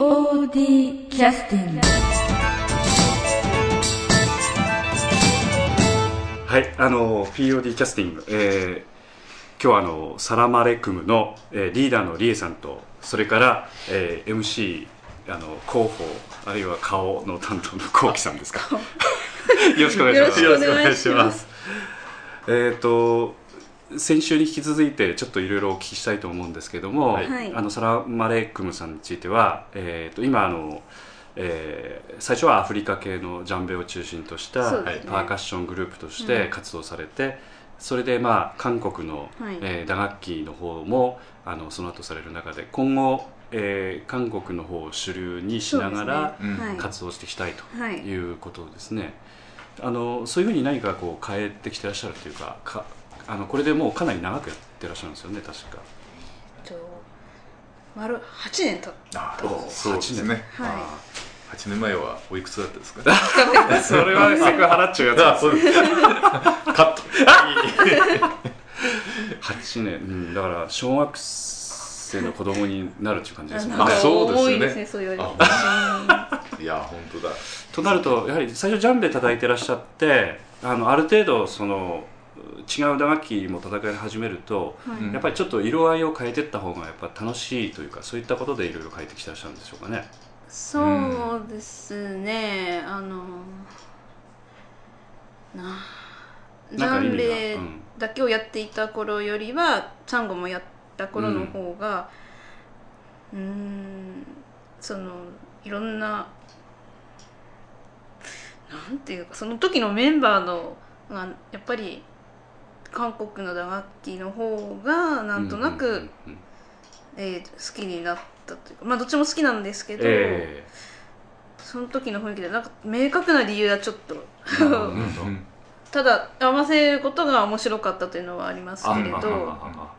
POD キャスティングはい、あの POD キャスティング、えー、今日はあのサラマレクムの、えーリーダーのリエさんとそれから、えー MC あの広報あるいは顔の担当のコウキさんですか。よろしくお願いします。よろしくお願いします。えっ、と先週に引き続いてちょっといろいろお聞きしたいと思うんですけども、はい。あのサラマレクムさんについては、えー、と今あの、えー最初はアフリカ系のジャンベを中心とした、ね。パーカッショングループとして活動されて、それでまあ韓国の、はい。えー打楽器の方もあのその後される中で今後、えー韓国の方を主流にしながら、ね。はい活動していきたいとはい。いうことですね。あのそういうふうに何かこう変えてきてらっしゃるというかかあのこれでもうかなり長くやってらっしゃるんですよね確か。と丸8年経っあおそうですね。はい8年前はおいくつだったですか？あ それはセクハラっちゅうやあ、そうです。カット。8年、うん、だから小学生の子供になるっていう感じですねあ。そうですよねいや、本当だ。となるとやはり最初ジャンベ叩いてらっしゃってあのある程度その違う打楽器も叩かれ始めると、はい。やっぱりちょっと色合いを変えていった方がやっぱ楽しいというかそういったことでいろいろ変えてきてらっしゃるんでしょうかね。そうですね。あのなジャンベうんだけをやっていた頃よりはチャンゴもやった頃の方がうーんそのいろんななんていうかその時のメンバーのがやっぱり韓国の打楽器の方がなんとなく、うんうんうんうん。えー好きになったというかまあどっちも好きなんですけど、えその時の雰囲気でなんか明確な理由はちょっと ただ合わせることが面白かったというのはありますけれどあ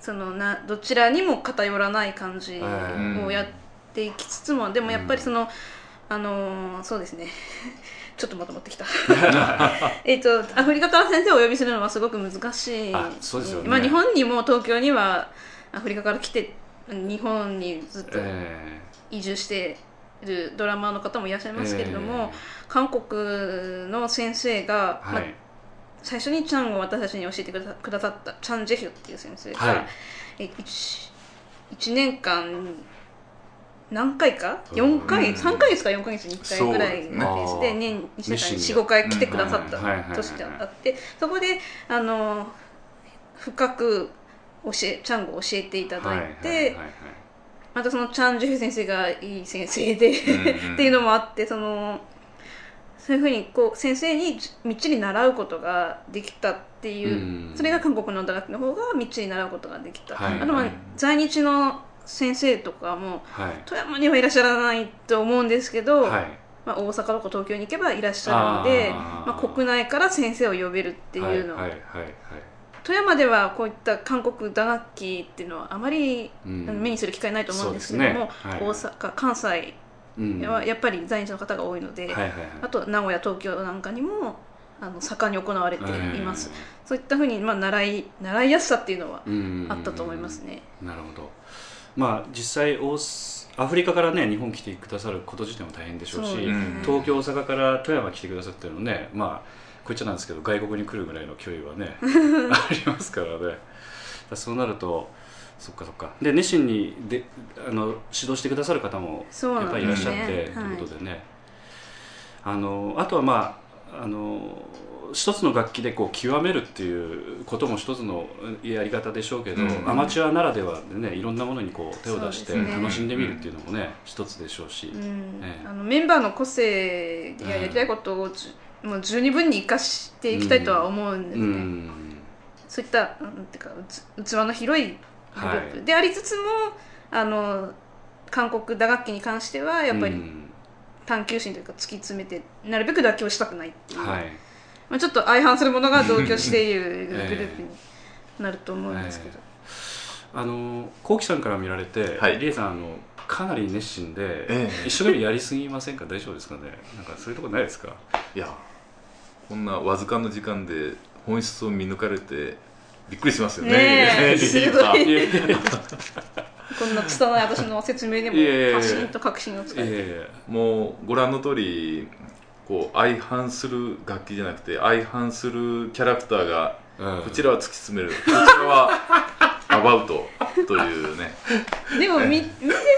そのなどちらにも偏らない感じうんをやっていきつつもでもやっぱりその、あのーそうですね。ちょっとまとまってきた。えっとアフリカから先生をお呼びするのはすごく難しい。あそうですよね。まあ、日本にも東京にはアフリカから来て日本にずっとえ移住しているドラマーの方もいらっしゃいますけれども、え韓国の先生が、まあえはい最初にチャンを私たちに教えてくださくださったチャン・ジェヒョっていう先生が、はい。え 1, 1年間何回か？うん。4回？3ヶ月か？4ヶ月に1回ぐらいのペー。スで年1年間に45回来てくださった年であって。そこであの深く教えチャンゴを教えていただいて、またそのチャン・ジュフ先生がいい先生でうんっていうのもあってそのそういうふうにこう先生にみっちり習うことができたっていう、うん。それが韓国の打楽器の方がみっちり習うことができた、はい。あとまあ在日の先生とかもはい。富山にはいらっしゃらないと思うんですけど、はい。まあ、大阪とか東京に行けばいらっしゃるのでまあ、国内から先生を呼べるっていうのは、はいはいはいはい。富山ではこういった韓国打楽器っていうのはあまりうん。目にする機会ないと思うんですけれども、そうですね。はい。大阪関西うん。はやっぱり在日の方が多いので、はいはいはい。あと名古屋東京なんかにもあの盛んに行われてい。ます、えそういったふうに、まあ、習い習いやすさっていうのはあったと思いますね、なるほどまあ実際オースアフリカからね日本来てくださること自体も大変でしょうしね。東京大阪から富山来てくださってるのねまあこっちゃなんですけど外国に来るぐらいの距離はね ありますからね。そうなるとそっかそっか。で熱心にであの指導してくださる方もやっぱりいらっしゃって、ね。ということでね、あのあとはまああの一つの楽器でこう極めるっていうことも一つのやり方でしょうけど、うん。アマチュアならではでねいろんなものにこう手を出して楽しんでみるっていうのもね一つでしょうし、うん。ええ。あのメンバーの個性ややりたいことをもう十二分に生かしていきたいとは思うんですね、うん。そういったなんていうか器の広いグループ、はい。でありつつもあの韓国打楽器に関してはやっぱりうん探求心というか突き詰めてなるべく妥協したくないっていう、はい。まあ、ちょっと相反するものが同居しているグループになると思うんですけど、あのこうきさんから見られて、はい。りえさんあのかなり熱心で、ええ。一生懸命やりすぎませんか？大丈夫ですかね？なんかそういうとこないですか？いや、こんなわずかの時間で本質を見抜かれてびっくりしますよね。ねえ。すごい こんな拙い私の説明でもいやいやいや。パシンと確信をつけて、えもうご覧の通りこう相反する楽器じゃなくて相反するキャラクターがえうん。こちらは突き詰める。こちらはアバウトというね。でも見見て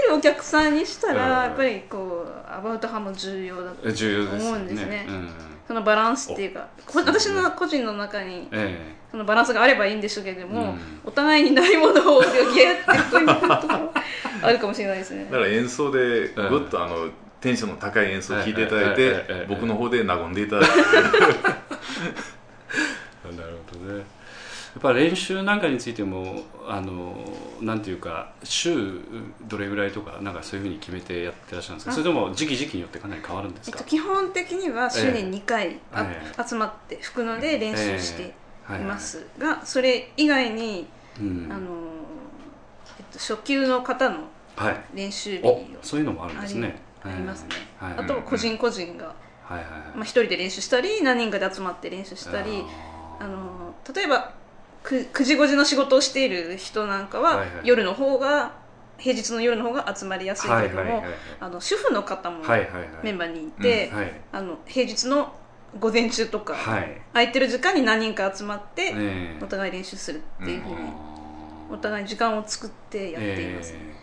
るお客さんにしたら、うん。やっぱりこうアバウト派も重要だと思うんですね。うん。そのバランスっていうかこ私の個人の中にえそのバランスがあればいいんでしょうけれども、うん。お互いにないものをよぎ合ってるというところあるかもしれないですね。だから演奏でぐっとあのテンションの高い演奏を聴いていただいて僕の方で和んでいただくえ なるほどね。やっぱ練習なんかについてもあのなんていうか週どれぐらいとかなんかそういうふうに決めてやってらっしゃるんですか？あ。それとも時期時期によってかなり変わるんですか、えっと、基本的には週に2回、あえ集まって吹くので練習してはいはいいますが、それ以外に、うん。あのえっと、初級の方のはい。練習日おをそういうのもあるんですね。ありますね、はい。あとは個人個人が、はいはいはい。まあ、一人で練習したり何人かで集まって練習したりあの例えば 9, 9時5時の仕事をしている人なんかは、はいはい。夜の方が平日の夜の方が集まりやすいけれども、はいはいはいはいあの主婦の方もはいはいはい。メンバーにいて、はい。あの平日の午前中とか、はい。空いてる時間に何人か集まって、ええ。お互い練習するっていうふうに、お互い時間を作ってやっています。ね、え。ー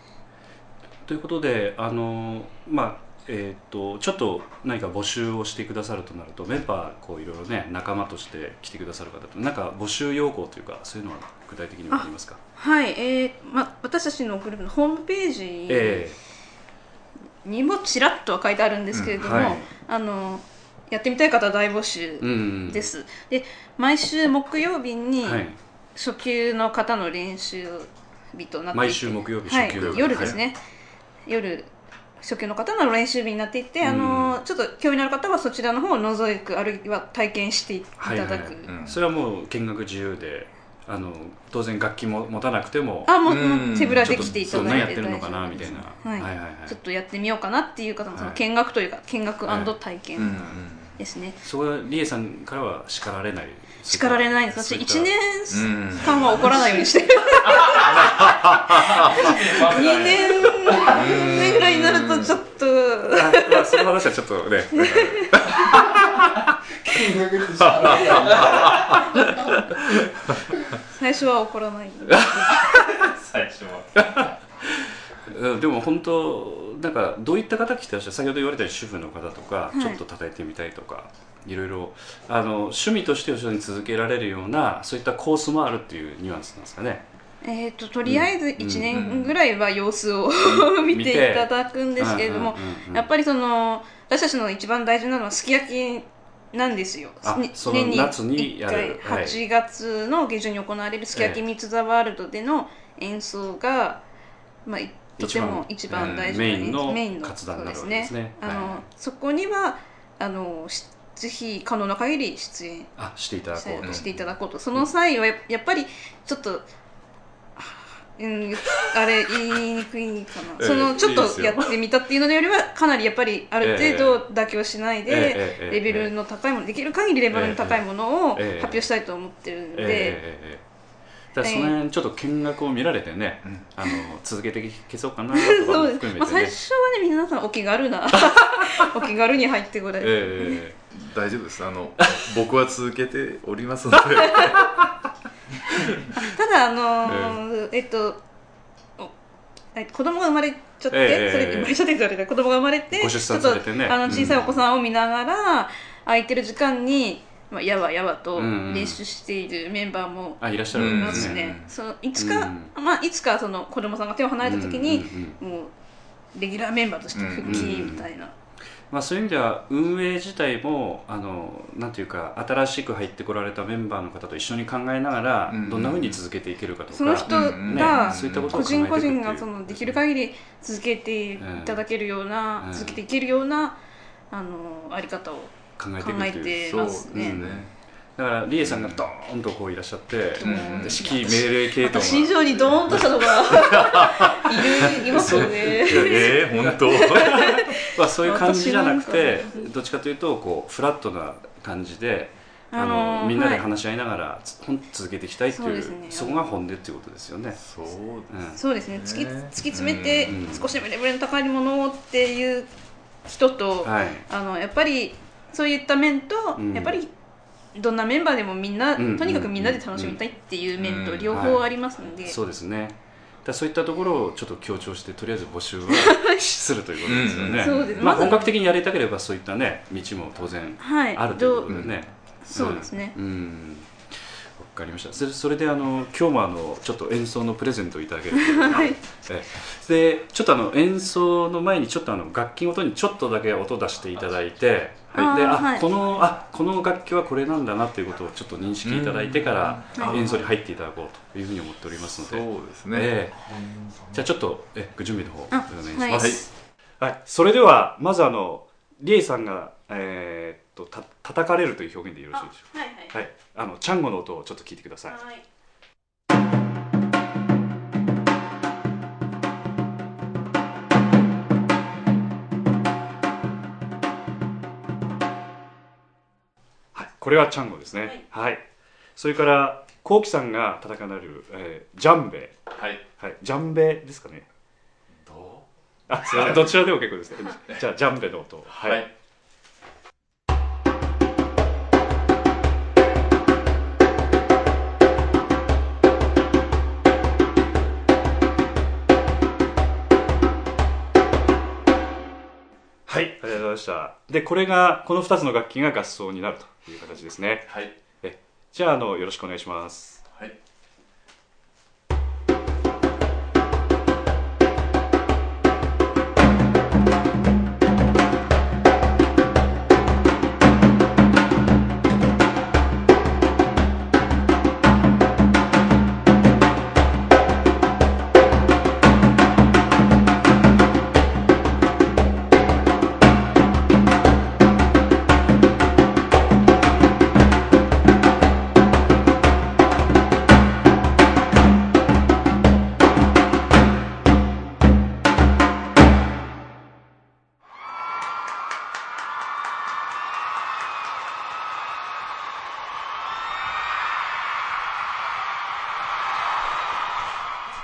ということであのまあえー、とちょっと何か募集をしてくださるとなるとメンバーこういろいろね仲間として来てくださる方となんか募集要項というかそういうのは具体的にはありますか？はい、えーま、私たちのグループのホームページえにもちらっとは書いてあるんですけれども、うんはい。あのやってみたい方は大募集えうんです、で毎週木曜日にはい。初級の方の練習日となっていて。毎週木曜日はい。初級夜ですね、夜初級の方の練習日になっていて、あのちょっと興味のある方はそちらの方を覗くあるいは体験していただく、はいはい。はいうんそれはもう見学自由であの当然楽器も持たなくても。あもううん。手ぶらできていただいて何やってるのかなみたいな、はい。はいはいはい。ちょっとやってみようかなっていう方もそのはい。見学というか見学はい。体験。うんうんですね、そこはリエさんからは叱られない？叱られないんです。私そういった。1年うん間は怒らないようにしてる。2年目ぐらいになるとちょっと。あまあその話はちょっとね。最初は怒らない。最初は。うんでも本当なんかどういった方来てらっしゃる？先ほど言われたように主婦の方とか、い。ちょっと叩いてみたいとかいろいろあの趣味として後ろに続けられるようなそういったコースもあるっていうニュアンスなんですかね。えー、ととりあえず1年ぐらいは様子を 見見てていただくんですけれどもうんうんうんうん。やっぱりその私たちの一番大事なのはすき焼きなんですよ。にあその夏にやる。1回はい。8月の下旬に行われるすき焼きミツ・ザ・ワールドでの演奏が、まあ、いとても一一番番大事なメインのメインの活動になるわそうけですね。あの、はいそこにはあのしぜひ可能な限り出演あしていただこうと。していただこうと。その際はややっぱりちょっとあうんあれ言いにくいかな、ええそのちょっとやってみたっていうのよりはかなりやっぱりある程度妥協しないで、ええええレベルの高いものできる限りレベルの高いものをええ。発表したいと思ってるんで、ええええええだその辺ちょっと見学を見られてね、あの続けていけそうかなとかそうです、も含めまあ、てね、最初はね皆さんお気軽な お気軽に入ってこられて、え大丈夫です。あの僕は続けておりますので。ただあのーえっとおえ子供が生まれちゃって、ええそれ生まれちゃってって言われたら子供が生まれてねちょっとあの小さいお子さんを見ながら、空いてる時間に、まあ、やわやわとうんうん。練習しているメンバーもあいらっしゃるいんですますね、ね、そのいつか、うん。まあ、いつかその子供さんが手を離れた時に、うんうんうんもうレギュラーメンバーとして復帰みたいな、まあ、そういう意味では運営自体もあのなんていうか新しく入ってこられたメンバーの方と一緒に考えながら、うんどんなふうに続けていけるかとか。その人うん。がね。そういったことを個人個人がそのできる限り続けていただけるような、うん。続けていけるようなあのあり方を考えていくっていう。考えてそうますねですねだからリエさんがドーンとこういらっしゃって、ん。で指揮命令系統が。私以上にドーンとしたのがいるいますよね。えー、本当？まあ、そういう感じじゃなくてどっちかというとこうフラットな感じであの、あのーみんなではい。話し合いながら、つほん続けていきたいっていうそうですね。そこが本音っていうことですよね。そううん。そうですね。突き突き詰めてうん。少しでもレベルの高いものをっていう人と、はい。あのやっぱりそういった面と、うん。やっぱりどんなメンバーでもみんな、うんとにかくみんなで楽しみたいっていう面とうん両方ありますので、そうですね。だそういったところをちょっと強調してとりあえず募集は するということですよね。うんそうです。まあ本格的にやりたければそういったね道も当然はい。あるということでね。そうですね。うん。かりました。それそれであの今日もあのちょっと演奏のプレゼントをいただけるというはい。えでちょっとあの演奏の前にちょっとあの楽器ごとにちょっとだけ音出していただいて、はい。であ、このあこの楽器はこれなんだなっていうことをちょっと認識いただいてからうん。演奏に入っていただこうというふうに思っておりますので、そうですね、ええ。じゃあちょっとえご準備の方おあ願いします。はい。はい、それではまずあのリエさんがえーっとた叩かれるという表現でよろしいでしょうはいか。はい、あのチャンゴの音をちょっと聞いてください。はいはい、これはチャンゴですね。はい。それからコウキさんが叩かれる、えージャンベ、はいはい、ジャンベですかね。どあ、すいません どちらでも結構ですね。じゃあジャンベの音。うははい、はい、ました。で、これがこの二つの楽器が合奏になるという形ですね。はいじゃああのよろしくお願いします。はい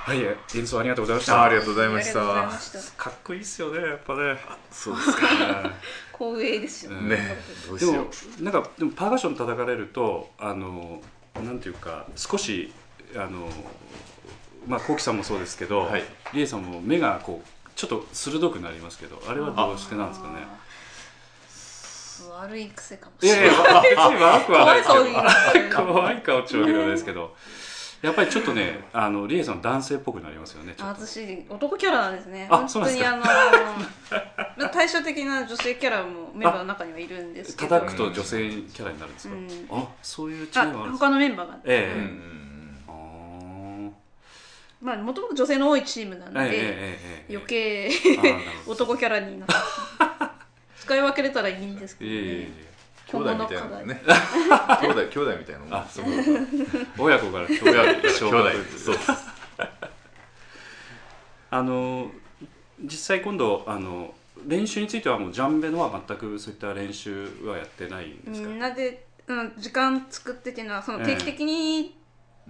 はい、演奏ありがとうございました。あありがとうございました。かっこいいですよね、やっぱね。そうですか。光栄ですよ。うんねどうしよでもなんかでもパーカッション叩かれるとあのなんていうか少しあのまあコウキさんもそうですけど、はい。リエさんも目がこうちょっと鋭くなりますけどあれはどうしてなんですかね？悪い癖かもしれない。いやいや別に悪くはないです 怖い顔言いますけど可愛い顔っていうわけではないですけどやっぱりちょっとねあのリエさん男性っぽくなりますよねちょあっと。私男キャラなんですね。あ本そうなんですか。当にあのまあ 対照的な女性キャラもメンバーの中にはいるんですけど。叩くと女性キャラになるんですか、うん。あそういう違いあがあるんですか？他のメンバーがええ。ううんまあもともと女性の多いチームなので、ええええええ余計 男キャラになって 使い分けれたらいいんですけど、ね、え兄弟みたいなのね。兄弟 兄弟みたいなもん。あそう親子から兄弟兄弟。そうです。あの実際今度あの練習についてはもうジャンベのは全くそういった練習はやってないんですか、みんなで、うん、時間作ってっていうのはそのええ定期的に、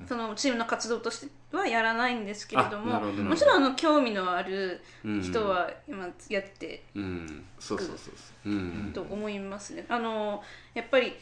そのチームの活動としてはやらないんですけれどももちろんあの興味のあるうん人は今やってうん。そうそうそうそう。うん。と思いますね。あのやっぱり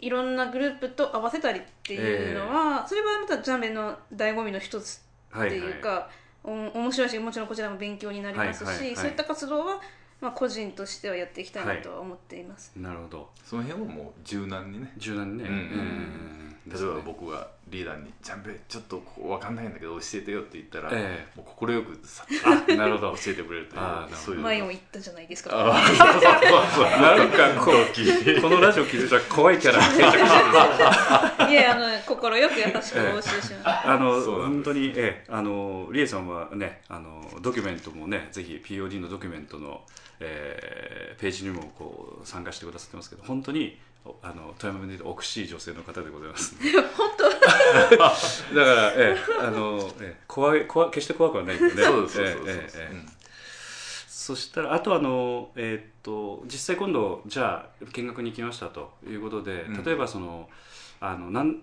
いろんなグループと合わせたりっていうのは、それはまたジャンベの醍醐味の一つっていうか、お面白いしもちろんこちらも勉強になりますし、はいはいはい。そういった活動は、まあ、個人としてはやっていきたいなとは思っています。なるほど。その辺はもう柔軟にね。柔軟にね、うん。うん例えば僕がリーダーに「ジャンベちょっとここ分かんないんだけど教えてよ」って言ったら、えもう快くさあ なるほど教えてくれるという。前も言ったじゃないですか。なんかこうこのラジオ気づいたら怖いキャラ。いやあの心よく優しく募集します。あの本当にええあのリエさんはねあのドキュメントもねぜひ POD のドキュメントの、えーページにもこう参加してくださってますけど本当におあの富山弁で言うと奥しい女性の方でございます、ね、本当？だからええあの、ええ、怖い怖い決して怖くはないんでね。そうそうそうそうええええええ。そしたらあとあのえーっと実際今度じゃあ見学に行きましたということで、うん。例えばそのあのなん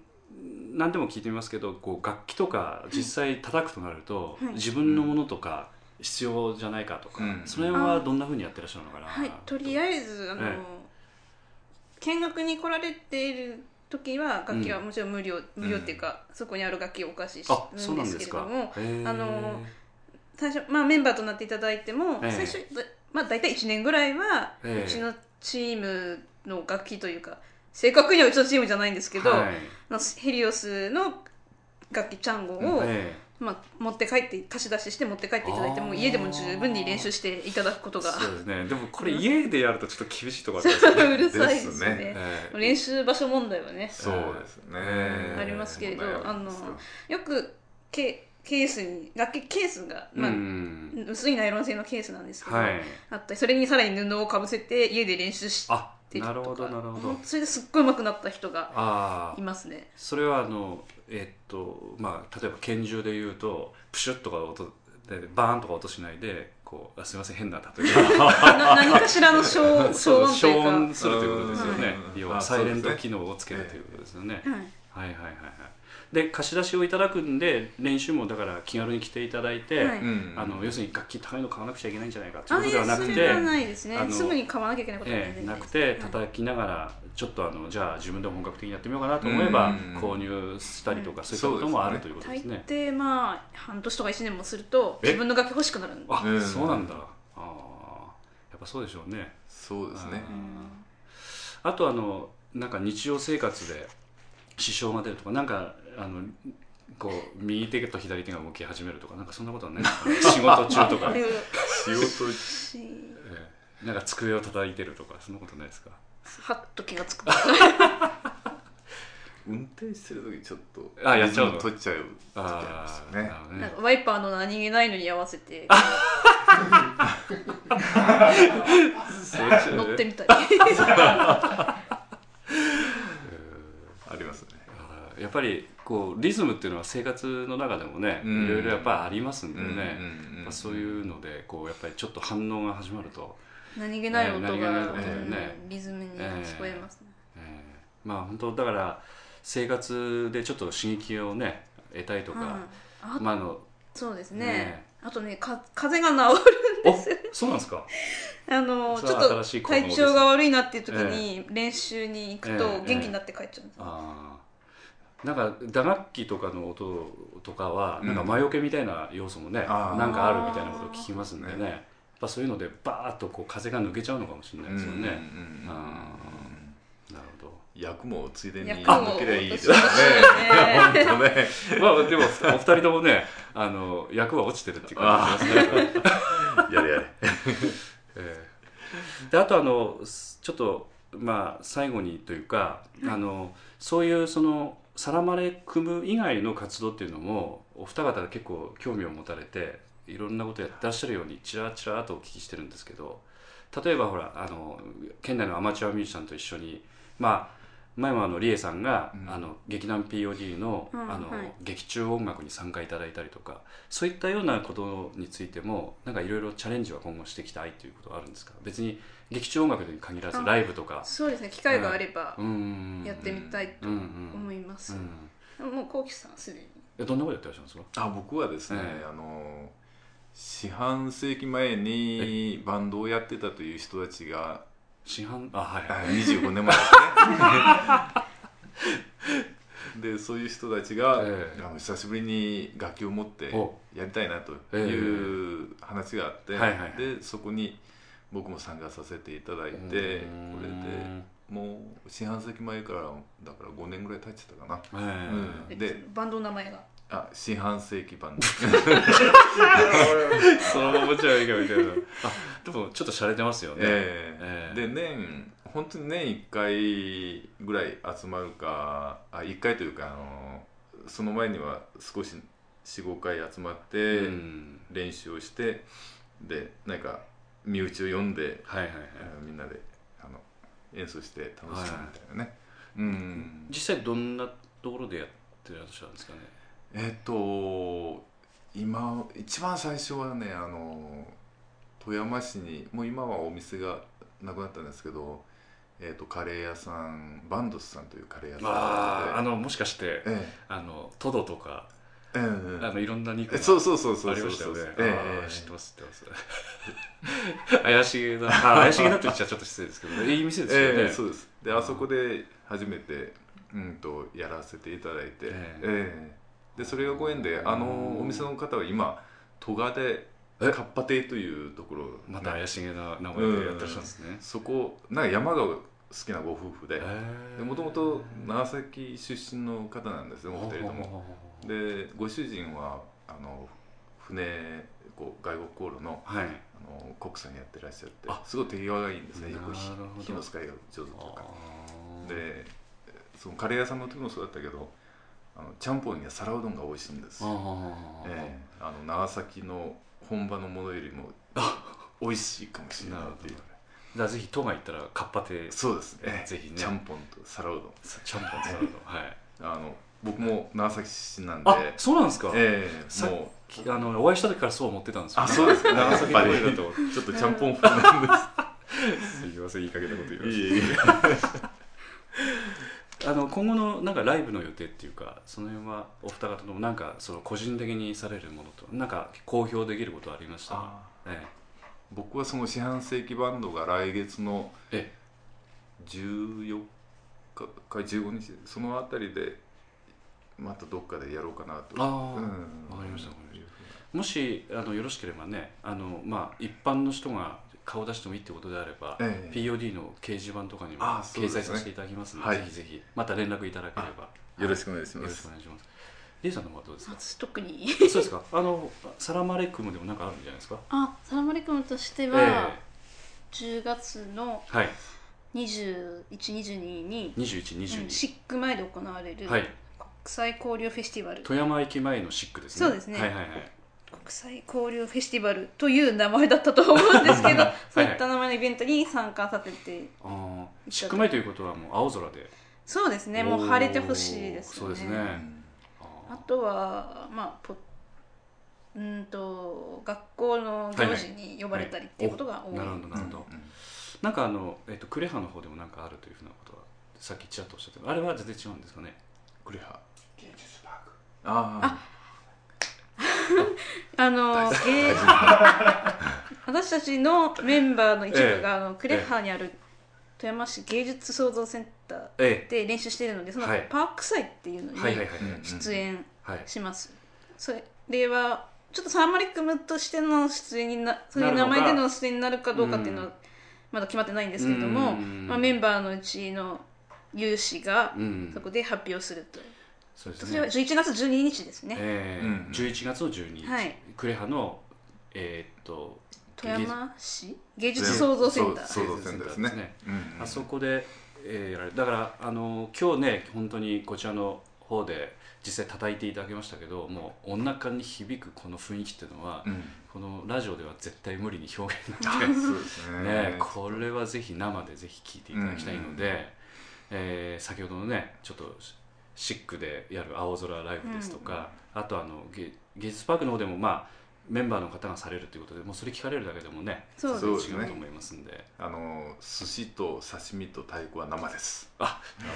何でも聞いてみますけどこう楽器とか実際叩くとなると、はい。自分のものとか必要じゃないかとか、うん。その辺はどんなふうにやってらっしゃるのかな？はい。とりあえずあの、え見学に来られている時は楽器はもちろん無料、無料っていうか、そこにある楽器をお貸しするなんんですけれどもあの最初、まあ、メンバーとなっていただいても、ええ。最初、だまあ、大体1年ぐらいは、ええ。うちのチームの楽器というか正確にはうちのチームじゃないんですけど、はい。のヘリオスの楽器チャンゴを、えまあ、持って帰って貸し出しして持って帰っていただいても家でも十分に練習していただくことが。えそうですね。でも これ家でやるとちょっと厳しいところですね。うるさいですね。ね。ええ練習場所問題はね。そうですね、えーありますけれど、あのよよくケケースに楽器ケースが、まあうん。薄いナイロン製のケースなんですけど、はい。あったりそれにさらに布をかぶせて家で練習してあるとか。なるほどなるほど。うん。それですっごい上手くなった人がいますね。それはあのえっとまあ例えば拳銃で言うとプシュッとか音でバーンとか音しないでこうあすみません変な例え。な何かしらの消 消音消音するということですよね。うん。要はあサイレント機能をつけるということですよね。はい。はいはいはいはいで貸し出しをいただくんで練習もだから気軽に来ていただいて、はい。うん。あの要するに楽器高いの買わなくちゃいけないんじゃないかといあうことではなくてすね。あのすぐに買わなきゃいけないことはええなく全然ない。ですて叩きながらちょっとあのじゃあ自分でも本格的にやってみようかなと思えばうん。購入したりとかうんそういったこともあるとそいうことです大ね。抵まあ半年とか1年もするとえ？自分の楽器欲しくなるんで。あ、うん。そうなんだ。ああ、やっぱそうでしょうね。そうですね。あとあのなんか日常生活で支障が出るとかなんかあのこう右手と左手が動き始めるとかなんかそんなことはないですか？ね。仕事中とか。仕事しええ。なんか机を叩いてるとかそんなことないですか？はっと気がつく。運転してる時ちょっとあやっちゃう取っちゃう時ありますよね。なるほどね。なんかワイパーの何気ないのに合わせて 乗ってみたり。ありますね。やっぱりこうリズムっていうのは生活の中でもね、うん。いろいろやっぱりありますんでね、そういうのでこうやっぱりちょっと反応が始まると、何気ない音が、リズムに聞こえますね、えーまあ本当だから生活でちょっと刺激をね得たいとか、まああのそうですね。ね。あとねか風邪が治るおそうなんですか？あのそちょっと体調が悪いなっていう時に練習に行くえとえ元気になって帰っちゃうんです、あーなんか打楽器とかの音とかはうん。なんか魔除けみたいな要素もね、あー。なんかあるみたいなことを聞きますんでね。ね。やっぱそういうのでバーッとこう風が抜けちゃうのかもしれないですよね、うんうんうんあなるほど。役もついでに抜けりゃいいですね。ね。本当ね。まあでもお二人ともねあの役は落ちてるっていう感じがしますね、やれやれ。ええ。であとあのすちょっとまあ最後にというか、あのそういうそのサラマレ組む以外の活動っていうのもお二方が結構興味を持たれていろんなことやってらっしゃるようにちらちらとお聞きしてるんですけど例えばほらあの県内のアマチュアミュージシャンと一緒にまあ前もあのリエさんが、うん。あの劇団 POD の,、うんあのはい劇中音楽に参加いただいたりとかそういったようなことについてもなんかいろいろチャレンジは今後していきたいということはあるんですか？別に劇中音楽に限らずあライブとか。そうですね機会があればうん。やってみたいとうんうん思います、うんもうこうきさんすでに。えどんなことやってらっしゃるんですか？あ僕はですね、ええ。あの四半世紀前にバンドをやってたという人たちが市販あはいあはい25年前ですね。でそういう人たちが、ええ。あの久しぶりに楽器を持ってお。やりたいなという話があって、はいはいはい。でそこに僕も参加させていただいてこれでもう四半世紀前からだから5年ぐらい経ってたかな。ええ。うん。でバンドの名前があ四半世紀バンドそのままじゃいいかみたいな。あでもちょっと洒落てますよね、ええ。ええ。で年本当に年1回ぐらい集まるかあ1回というかあのその前には少し45回集まってうん。練習をして、でなんか身内を呼んで、はいはいはい。あのみんなであの演奏して楽しむみたいなね、うん。実際どんなところでやってらっしゃるんですかね？えっと今一番最初はねあの富山市にもう今はお店がなくなったんですけど、えー、とカレー屋さんバンドスさんというカレー屋さんがああのもしかしてえあのトドとかええええ。あのいろんな肉がえそうそうそうそうありましたよね。知ってます、知ってます。怪しげな、あ怪しげなと言っちゃちょっと失礼ですけど、いい店ですよね。ええそうです。であそこで初めて、うん、とやらせていただいて、え。ええでそれがご縁であのお店の方は今戸賀でえ？かっぱ亭というところまた怪しげな名前でやってらっしゃるんですね。そこなんか山が好きなご夫婦でえもともと長崎出身の方なんですねお二人とも。でご主人はあの船こう外国航路のはい。あの国産やってらっしゃってあ。すごい手際がいいんですね火の使いが上手というか。でそのカレー屋さんの時もそうだったけどあのちゃんぽんや皿うどんが美味しいんです。あよ、ーええ。あの長崎の本場のものよりも 美味しいかもしれないっていう。じゃあぜひ都が行ったらカッパ亭。そうですね。ぜひね。ちゃんぽんと皿うどん。ちゃんぽんされるのはい。あの僕も長崎出身なんで。あ、そうなんですか？ええさもう。きあのお会いした時からそう思ってたんですよ。あそうですね。長 崎やっぱり。声だと。ちょっとちゃんぽん風なんです。すいません、いい加減なこと言いまいした。あの今後のなんかライブの予定っていうか、その辺はお二方ともなんかその個人的にされるものとなんか公表できることはありました？ら。あ。え僕はその四半世紀バンドが来月のえ14日か15日そのあたりでまたどっかでやろうかなと。ああ、うん。わかりましたわかりました。もしあのよろしければね、あのまあ一般の人が顔出してもいいってことであれば、ええ POD の掲示板とかにも掲載させていただきますので、はいぜひぜひまた連絡いただければよろしくお願いしよろしますくお願いします。リエさんの方はどうですか？私特にそうですか。あのサラマレックムでもなんかあるんじゃないですか？あサラマレクムとしてえは、10月のはい。2122に、二十一二十二。うんシック前で行われるはい。国際交流フェスティバル、富山駅前のシックですね。そうですねはいはいはい。国際交流フェスティバルという名前だったと思うんですけど はいそういった名前のイベントに参加させてああ、シック前ということはもう青空で。そうですね。もう晴れてほしいですよね。そうですね。あとはまあポうんと学校の行事に呼ばれたりっていうことが多い、なるほどなるほど。なんかあのえっとクレハの方でもなんかあるというふうなことはさっきちらっとおっしゃってあれは全然違うんですかね。クレハ。ああの芸私たちのメンバーの一部が、あのクレハにある富山市芸術創造センターえで練習しているのでそのはい。パーク祭っていうのえ。に出演はい。します、それはちょっとサーマリックムとしての出演になそういう名前での出演になるかどうかっていうのはうん。まだ決まってないんですけれども、うんまあ、メンバーのうちの有志がうんそ。こで発表すると。いう、そうですそれはね。11月12日ですね、ええ。うん十一月の十二日。はい。クレハのえーっと富山市？芸術。創造センター。そう創造センターですね。ねうんあそこで、えーやられるだからあの今日ね本当にこちらの方で実際叩いていただきましたけどもうお腹に響くこの雰囲気っていうのは、うん。このラジオでは絶対無理に表現なそうんでですね。ねこれはぜひ生でぜひ聞いていただきたいので、えー先ほどのねちょっとシックでやる青空ライブですとか、あとあの芸芸術パークの方でもまあメンバーの方がされるということでもうそれ聞かれるだけでもねそうですね。違うと思いますんで。あの寿司と刺身と太鼓は生です。あなる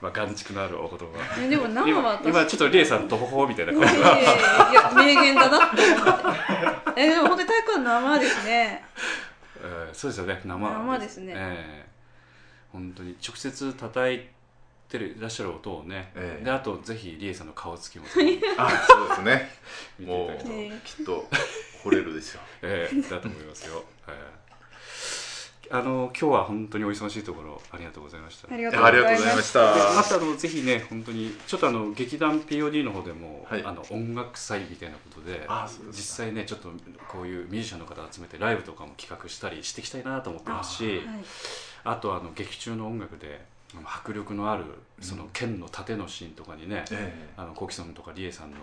ほど、まあ、眼蓄のあるお言葉。えでも生は今今ちょっとリエさんとほほみたいな顔。いやいやいやいや名言だなって思って。えでも本当に太鼓は生ですね。えーそうですよね。生。生ですね。ええ本当に直接叩いてるいらっしゃる音をね、ええ。であとぜひリエさんの顔つきも あそうですね。見ていたもうだきたい、えきっと惚れるでしょええだと思いますよ、ええ。あの今日は本当にお忙しいところありがとうございました。ありがうとうございまありがとうございましした。でまたたあのぜひね本当にちょっとあの劇団 POD の方でも、はい。あの音楽祭みたいなことであそうで実際ねちょっとこういうミュージシャンの方集めてライブとかも企画したりしていきたいなと思ってますしあ,、はい。とあの劇中の音楽で迫力のあるその剣の盾のシーンとかにね、えあのコキソンとかリエさんの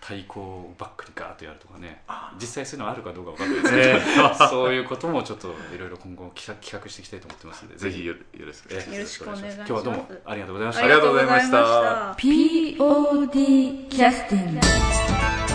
太鼓をバックにガーッとやるとかね実際そういうのあるかどうかわかんないですけど、そういうこともちょっといろいろ今後企画企画していきたいと思ってますのでえ ぜひよよろしくお願いします。今日はどうもありがとうございましたありがとうございました。ありがとうございました。POD キャスティング